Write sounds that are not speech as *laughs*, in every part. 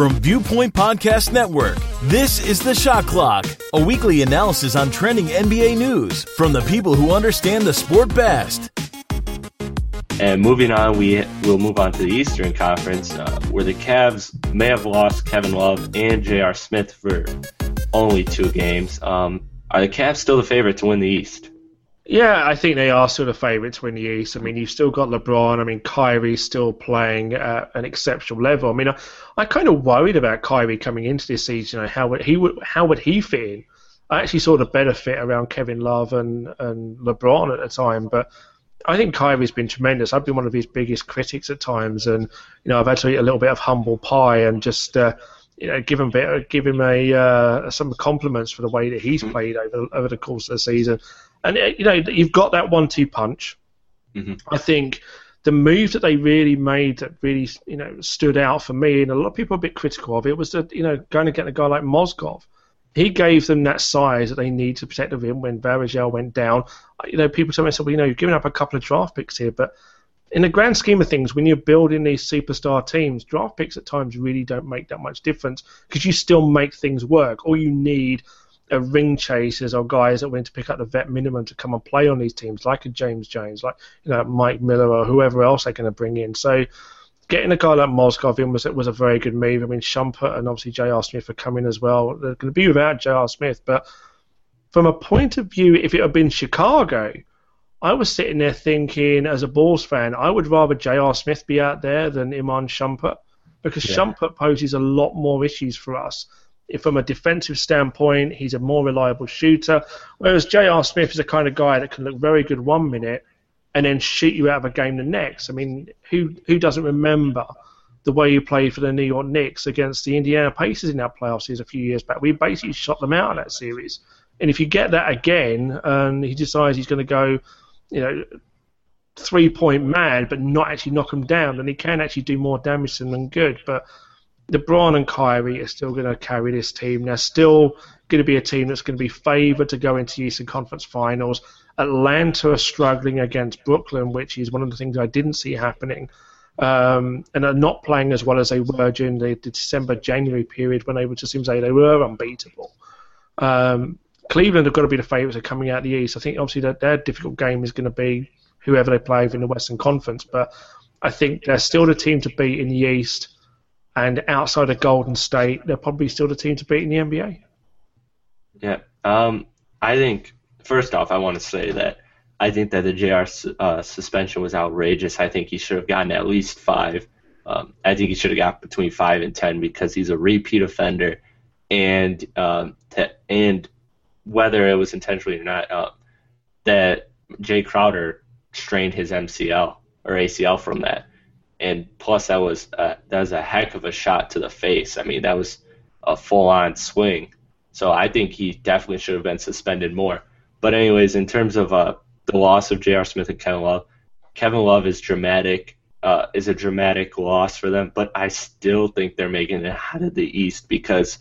From Viewpoint Podcast Network, this is The Shot Clock, a weekly analysis on trending NBA news from the people who understand the sport best. And moving on, we will move on to the Eastern Conference, uh, where the Cavs may have lost Kevin Love and J.R. Smith for only two games. Um, are the Cavs still the favorite to win the East? Yeah, I think they are still the favourites to win the East. I mean, you've still got LeBron. I mean, Kyrie's still playing at an exceptional level. I mean, I, I kind of worried about Kyrie coming into this season. You know, how would he would how would he fit in? I actually saw the better fit around Kevin Love and, and LeBron at the time, but I think Kyrie's been tremendous. I've been one of his biggest critics at times, and you know, I've had to eat a little bit of humble pie and just. Uh, you know, give him a bit, give him a uh, some compliments for the way that he's played over over the course of the season. And uh, you know, you've got that one-two punch. Mm-hmm. I think the move that they really made that really you know stood out for me, and a lot of people are a bit critical of it, was that you know going to get a guy like Mozgov. He gave them that size that they need to protect the rim when Varejao went down. You know, people tell me, well, you know, you've given up a couple of draft picks here, but in the grand scheme of things, when you're building these superstar teams, draft picks at times really don't make that much difference because you still make things work. All you need are ring chasers or guys that went to pick up the vet minimum to come and play on these teams, like a James Jones, like you know Mike Miller or whoever else they're going to bring in. So getting a guy like Mozgov in was was a very good move. I mean, Shumpert and obviously J.R. Smith are coming as well. They're going to be without J.R. Smith, but from a point of view, if it had been Chicago I was sitting there thinking, as a Bulls fan, I would rather J.R. Smith be out there than Iman Shumpert because yeah. Shumpert poses a lot more issues for us. From a defensive standpoint, he's a more reliable shooter, whereas J.R. Smith is the kind of guy that can look very good one minute and then shoot you out of a game the next. I mean, who who doesn't remember the way he played for the New York Knicks against the Indiana Pacers in that playoff series a few years back? We basically shot them out in that series. And if you get that again, and he decides he's going to go you know, three point mad, but not actually knock them down, then he can actually do more damage than good. But LeBron and Kyrie are still going to carry this team. They're still going to be a team that's going to be favoured to go into Eastern Conference Finals. Atlanta are struggling against Brooklyn, which is one of the things I didn't see happening. Um, and are not playing as well as they were during the, December January period when they were just seems like they were unbeatable. Um, Cleveland have got to be the favourites of coming out of the East. I think obviously that their difficult game is going to be whoever they play in the Western Conference, but I think they're still the team to beat in the East, and outside of Golden State, they're probably still the team to beat in the NBA. Yeah, um, I think first off, I want to say that I think that the JR uh, suspension was outrageous. I think he should have gotten at least five. Um, I think he should have got between five and ten because he's a repeat offender, and um, and whether it was intentionally or not, uh, that Jae Crowder strained his MCL or ACL from that, and plus that was uh, that was a heck of a shot to the face. I mean, that was a full-on swing. So I think he definitely should have been suspended more. But anyways, in terms of uh, the loss of J.R. Smith and Kevin Love, Kevin Love is dramatic. Uh, is a dramatic loss for them, but I still think they're making it out of the East because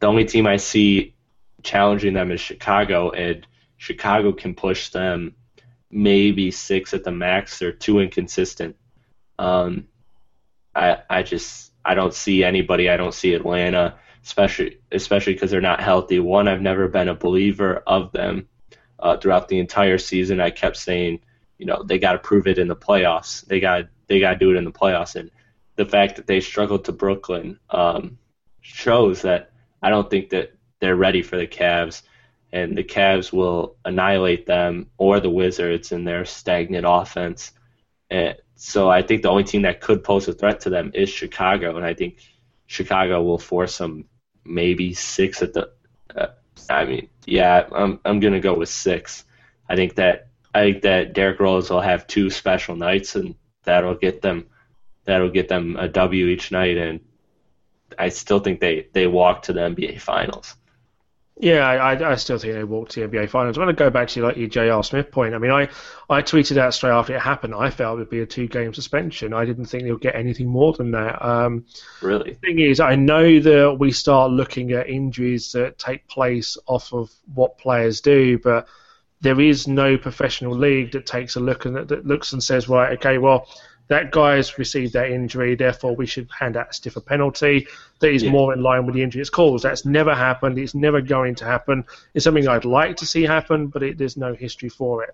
the only team I see challenging them is Chicago, and Chicago can push them maybe six at the max. They're too inconsistent. Um, I I just I don't see anybody. I don't see Atlanta, especially especially because they're not healthy. One, I've never been a believer of them uh, throughout the entire season. I kept saying, you know, they got to prove it in the playoffs. They got they got to do it in the playoffs, and the fact that they struggled to Brooklyn um, shows that I don't think that they're ready for the Cavs, and the Cavs will annihilate them or the Wizards in their stagnant offense. And so I think the only team that could pose a threat to them is Chicago, and I think Chicago will force them maybe six at the. Uh, I mean, yeah, I'm I'm gonna go with six. I think that I think that Derrick Rose will have two special nights, and that'll get them that'll get them a W each night, and I still think they they walk to the NBA Finals. Yeah, I, I still think they walked to the NBA Finals. I want to go back to like your J.R. Smith point. I mean, I, I tweeted out straight after it happened. I felt it would be a two-game suspension. I didn't think they'll get anything more than that. Um, really? The thing is, I know that we start looking at injuries that take place off of what players do, but there is no professional league that takes a look and that looks and says, right, okay, well, that guy's received that injury, therefore we should hand out a stiffer penalty that is yeah. more in line with the injury it's caused. That's never happened. It's never going to happen. It's something I'd like to see happen, but it, there's no history for it.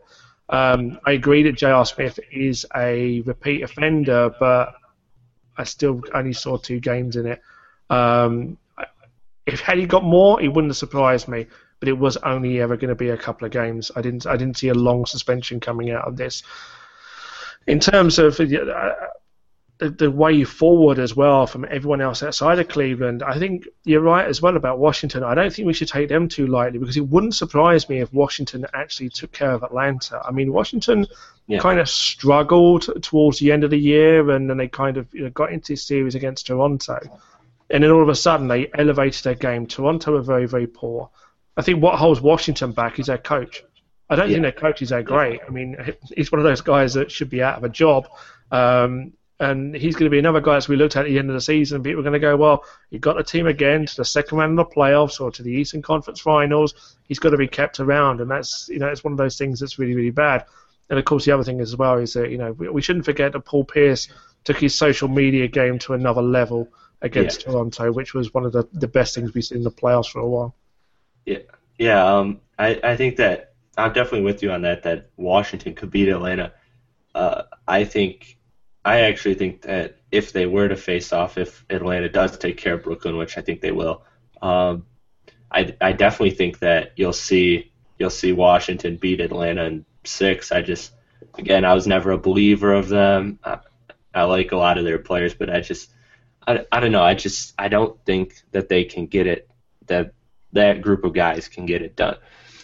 Um, I agree that J.R. Smith is a repeat offender, but I still only saw two games in it. Um, if had he got more, it wouldn't have surprised me. But it was only ever going to be a couple of games. I didn't I didn't see a long suspension coming out of this. In terms of uh, the, the way forward as well from everyone else outside of Cleveland, I think you're right as well about Washington. I don't think we should take them too lightly because it wouldn't surprise me if Washington actually took care of Atlanta. I mean, Washington yeah. kind of struggled towards the end of the year, and then they kind of you know, got into this series against Toronto, and then all of a sudden they elevated their game. Toronto were very very poor. I think what holds Washington back is their coach. I don't yeah. think their coaches are that great. I mean, he's one of those guys that should be out of a job. Um, and he's going to be another guy as we looked at at the end of the season. And people are going to go, well, he got the team again to the second round of the playoffs or to the Eastern Conference Finals. He's got to be kept around, and that's you know it's one of those things that's really really bad. And of course, the other thing as well is that you know we, we shouldn't forget that Paul Pierce took his social media game to another level against yeah. Toronto, which was one of the, the best things we've seen in the playoffs for a while. Yeah, yeah. Um, I I think that I'm definitely with you on that. That Washington could beat Atlanta. Uh, I think I actually think that if they were to face off, if Atlanta does take care of Brooklyn, which I think they will, um, I, I definitely think that you'll see you'll see Washington beat Atlanta in six. I just again I was never a believer of them. I, I like a lot of their players, but I just I, I don't know. I just I don't think that they can get it that that group of guys can get it done.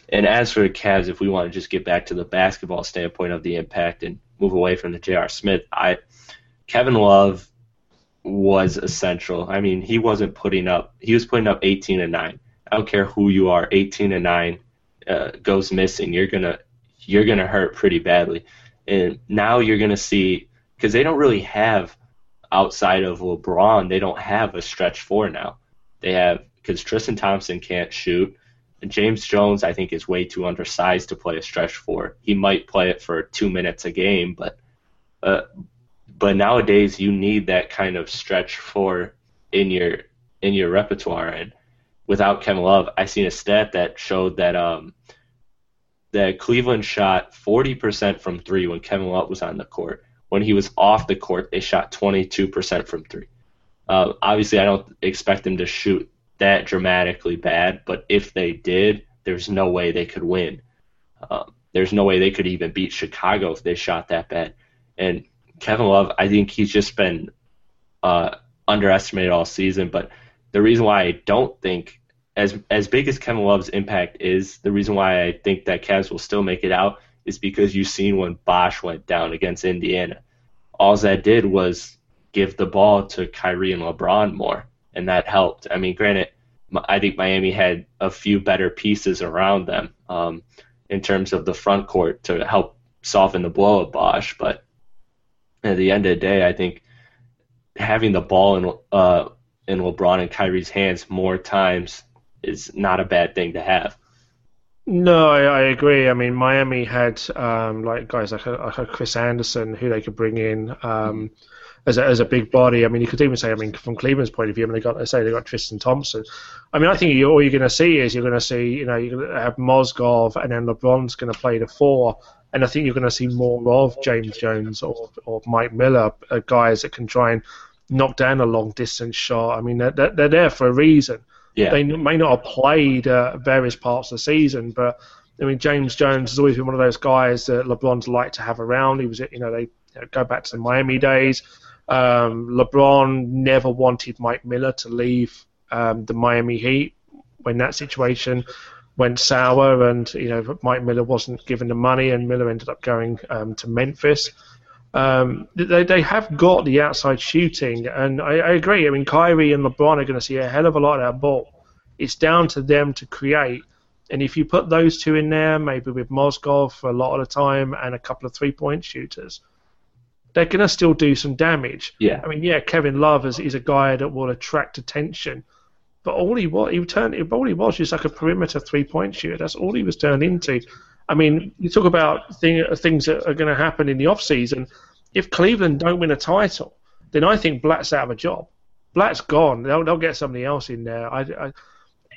And as for the Cavs, if we want to just get back to the basketball standpoint of the impact and move away from the J.R. Smith, I Kevin Love was essential. I mean, he wasn't putting up. He was putting up 18 and nine. I don't care who you are. 18 and nine uh, goes missing. You're gonna you're gonna hurt pretty badly. And now you're gonna see because they don't really have outside of LeBron. They don't have a stretch four now. They have because Tristan Thompson can't shoot. James Jones, I think, is way too undersized to play a stretch four. He might play it for two minutes a game, but uh, but nowadays you need that kind of stretch four in your in your repertoire. And without Kevin Love, I seen a stat that showed that um that Cleveland shot 40% from three when Kevin Love was on the court. When he was off the court, they shot 22% from three. Uh, obviously, I don't expect them to shoot that dramatically bad, but if they did, there's no way they could win. Um, there's no way they could even beat Chicago if they shot that bad. And Kevin Love, I think he's just been uh, underestimated all season. But the reason why I don't think as as big as Kevin Love's impact is, the reason why I think that Cavs will still make it out is because you've seen when Bosh went down against Indiana. All that did was give the ball to Kyrie and LeBron more, and that helped. I mean, granted, I think Miami had a few better pieces around them um, in terms of the front court to help soften the blow of Bosh, but at the end of the day, I think having the ball in uh, in LeBron and Kyrie's hands more times is not a bad thing to have. No, I, I agree. I mean, Miami had um, like guys like like Chris Andersen, who they could bring in um, as, a, as a big body. I mean, you could even say, I mean, from Cleveland's point of view, I mean, they got, say they got Tristan Thompson. I mean, I think you, all you're going to see is you're going to see, you know, you're going to have Mozgov and then LeBron's going to play the four, and I think you're going to see more of James Jones or, or Mike Miller, uh, guys that can try and knock down a long distance shot. I mean, they're, they're there for a reason. Yeah. They may not have played uh, various parts of the season, but I mean, James Jones has always been one of those guys that LeBron's liked to have around. He was, you know, they you know, go back to the Miami days. Um, LeBron never wanted Mike Miller to leave um, the Miami Heat when that situation went sour, and you know Mike Miller wasn't given the money, and Miller ended up going um, to Memphis. Um, they they have got the outside shooting, and I, I, agree. I mean, Kyrie and LeBron are going to see a hell of a lot of that ball. It's down to them to create, and if you put those two in there, maybe with Mozgov for a lot of the time and a couple of three-point shooters, they're going to still do some damage. Yeah. I mean, yeah, Kevin Love is, is a guy that will attract attention but all he was, he turned, all he was just like a perimeter three-point shooter. That's all he was turned into. I mean, you talk about thing, things that are going to happen in the off season. if Cleveland don't win a title, then I think Blatt's out of a job. Blatt's gone. They'll, they'll get somebody else in there. I, I,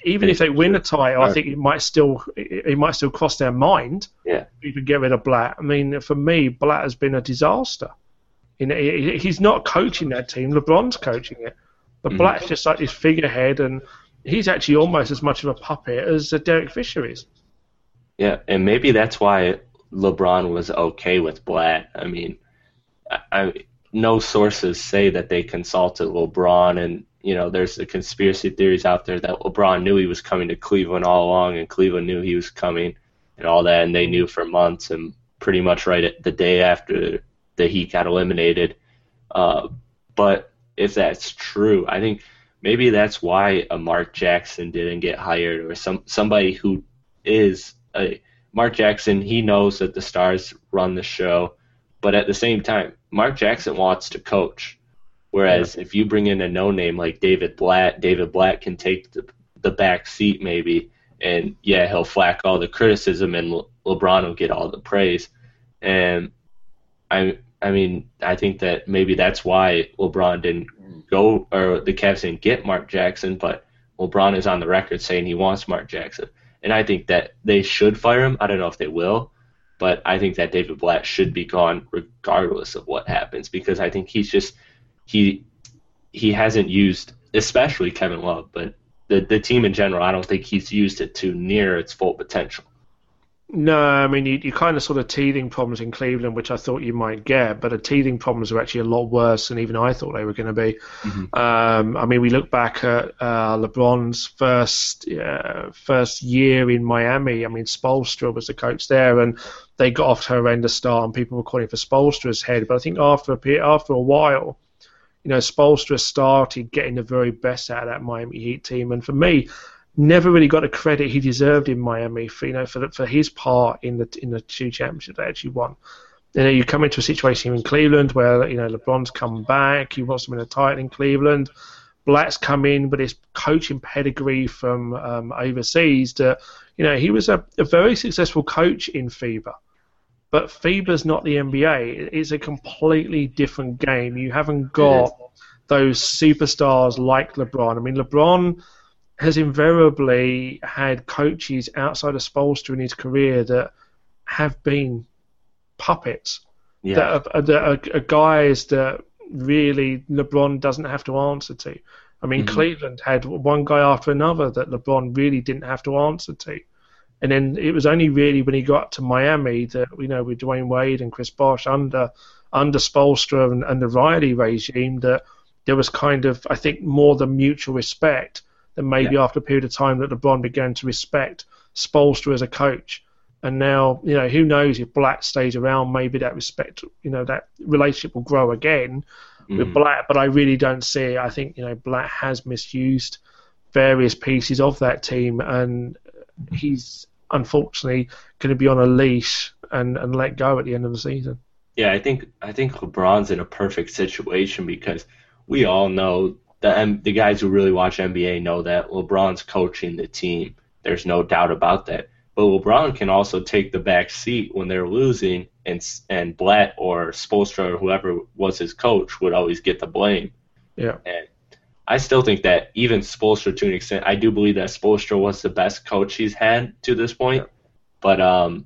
even if they win a title, I think it might still it might still cross their mind. Yeah. You could get rid of Blatt. I mean, for me, Blatt has been a disaster. You know, he's not coaching that team. LeBron's coaching it, but mm-hmm. Blatt's just like this figurehead, and he's actually almost as much of a puppet as Derek Fisher is. Yeah, and maybe that's why LeBron was okay with Blatt. I mean, I, I no sources say that they consulted LeBron, and you know, there's the conspiracy theories out there that LeBron knew he was coming to Cleveland all along, and Cleveland knew he was coming, and all that, and they knew for months, and pretty much right at the day after the Heat got eliminated. Uh, but if that's true, I think maybe that's why a Mark Jackson didn't get hired, or some somebody who is a Mark Jackson. He knows that the stars run the show, but at the same time, Mark Jackson wants to coach. Whereas yeah. if you bring in a no name like David Blatt, David Blatt can take the, the back seat maybe, and yeah, he'll flack all the criticism, and Le- LeBron will get all the praise. And I, I mean, I think that maybe that's why LeBron didn't go, or the Cavs didn't get Mark Jackson, but LeBron is on the record saying he wants Mark Jackson, and I think that they should fire him. I don't know if they will, but I think that David Blatt should be gone regardless of what happens because I think he's just he he hasn't used especially Kevin Love, but the the team in general, I don't think he's used it to near its full potential. No, I mean you, you kind of saw the teething problems in Cleveland, which I thought you might get, but the teething problems are actually a lot worse than even I thought they were going to be. Mm-hmm. Um, I mean, we look back at uh, LeBron's first uh, first year in Miami. I mean, Spoelstra was the coach there, and they got off to a horrendous start, and people were calling for Spoelstra's head. But I think after a after a while, you know, Spoelstra started getting the very best out of that Miami Heat team, and for me, never really got the credit he deserved in Miami for you know for the, for his part in the in the two championships they actually won. You know, you come into a situation in Cleveland where you know LeBron's come back, he wants to win a title in Cleveland. Blatt's come in with his coaching pedigree from um, overseas. That you know he was a, a very successful coach in FIBA, but FIBA's not the NBA. It's a completely different game. You haven't got those superstars like LeBron. I mean, LeBron has invariably had coaches outside of Spoelstra in his career that have been puppets. Yeah. That are, that are, are guys that really LeBron doesn't have to answer to. I mean, mm-hmm. Cleveland had one guy after another that LeBron really didn't have to answer to. And then it was only really when he got to Miami that, you know, with Dwyane Wade and Chris Bosh under under Spoelstra and, and the Riley regime that there was kind of, I think, more the mutual respect then maybe yeah. after a period of time that LeBron began to respect Spoelstra as a coach. And now, you know, who knows if Blatt stays around, maybe that respect, you know, that relationship will grow again mm. with Blatt. But I really don't see it. I think, you know, Blatt has misused various pieces of that team, and he's unfortunately going to be on a leash and, and let go at the end of the season. Yeah, I think I think LeBron's in a perfect situation because we all know the the guys who really watch NBA know that LeBron's coaching the team. There's no doubt about that. But LeBron can also take the back seat when they're losing, and and Blatt or Spoelstra or whoever was his coach would always get the blame. Yeah. And I still think that even Spoelstra, to an extent, I do believe that Spoelstra was the best coach he's had to this point. Yeah. But um,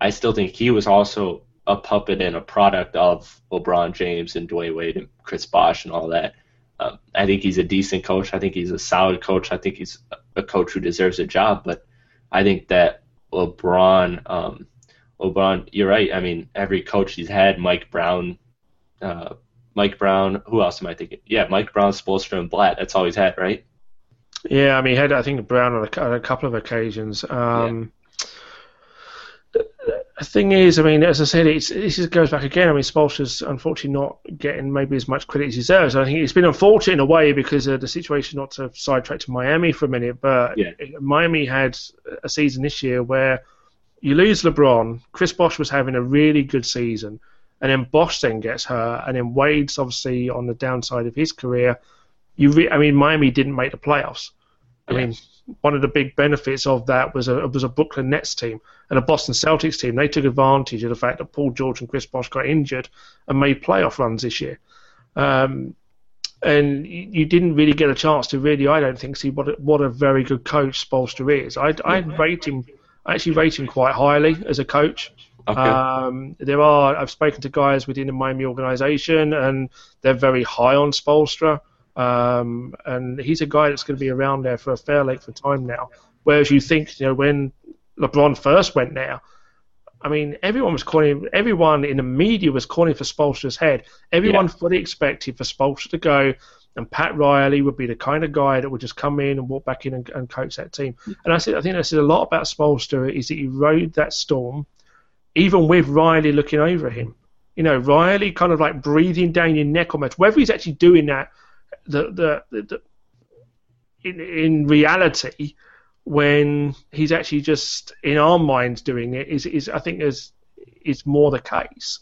I still think he was also a puppet and a product of LeBron James and Dwyane Wade and Chris Bosh and all that. Um, I think he's a decent coach. I think he's a solid coach. I think he's a coach who deserves a job. But I think that LeBron, um, LeBron, you're right. I mean, every coach he's had, Mike Brown, uh, Mike Brown. Who else am I thinking? Yeah, Mike Brown, Spoelstra, and Blatt. That's all he's had, right? Yeah, I mean, he had I think Brown on a, on a couple of occasions. Um, the thing is, I mean, as I said, it's, this goes back again. I mean, Spoelstra's unfortunately not getting maybe as much credit as he deserves. I think it's been unfortunate in a way because of the situation. Not to sidetrack to Miami for a minute, but yeah. Miami had a season this year where you lose LeBron. Chris Bosh was having a really good season, and then Bosh then gets hurt, and then Wade's obviously on the downside of his career. You, re- I mean, Miami didn't make the playoffs. I mean, one of the big benefits of that was a was a Brooklyn Nets team and a Boston Celtics team. They took advantage of the fact that Paul George and Chris Bosh got injured and made playoff runs this year. Um, and you didn't really get a chance to really, I don't think, see what a, what a very good coach Spoelstra is. I I rate him, I actually rate him quite highly as a coach. Okay. Um, there are I've spoken to guys within the Miami organization, and they're very high on Spoelstra. Um, and he's a guy that's going to be around there for a fair length of time now. Whereas you think, you know, when LeBron first went there, I mean, everyone was calling, everyone in the media was calling for Spoelstra's head. Everyone yeah. fully expected for Spoelstra to go, and Pat Riley would be the kind of guy that would just come in and walk back in and, and coach that team. And I said, I think I said a lot about Spoelstra is that he rode that storm, even with Riley looking over him. You know, Riley kind of like breathing down your neck almost. Whether he's actually doing that the the, the, the in in reality when he's actually just in our minds doing it is is I think is is more the case,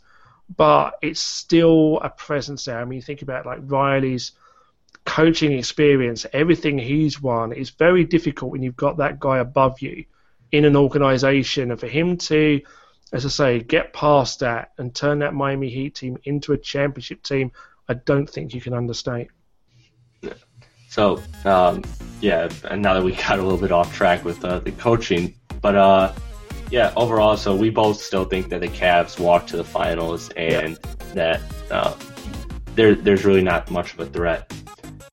but it's still a presence there. I mean, you think about like Riley's coaching experience, everything he's won is very difficult when you've got that guy above you in an organization, and for him to, as I say, get past that and turn that Miami Heat team into a championship team, I don't think you can understate. So, um, yeah, and now that we *laughs* got a little bit off track with uh, the coaching, but uh, yeah, overall, so we both still think that the Cavs walk to the finals and yeah. that uh, there, there's really not much of a threat.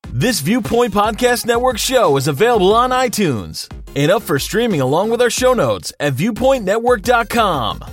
This Viewpoint Podcast Network show is available on iTunes and up for streaming along with our show notes at viewpointnetwork.com.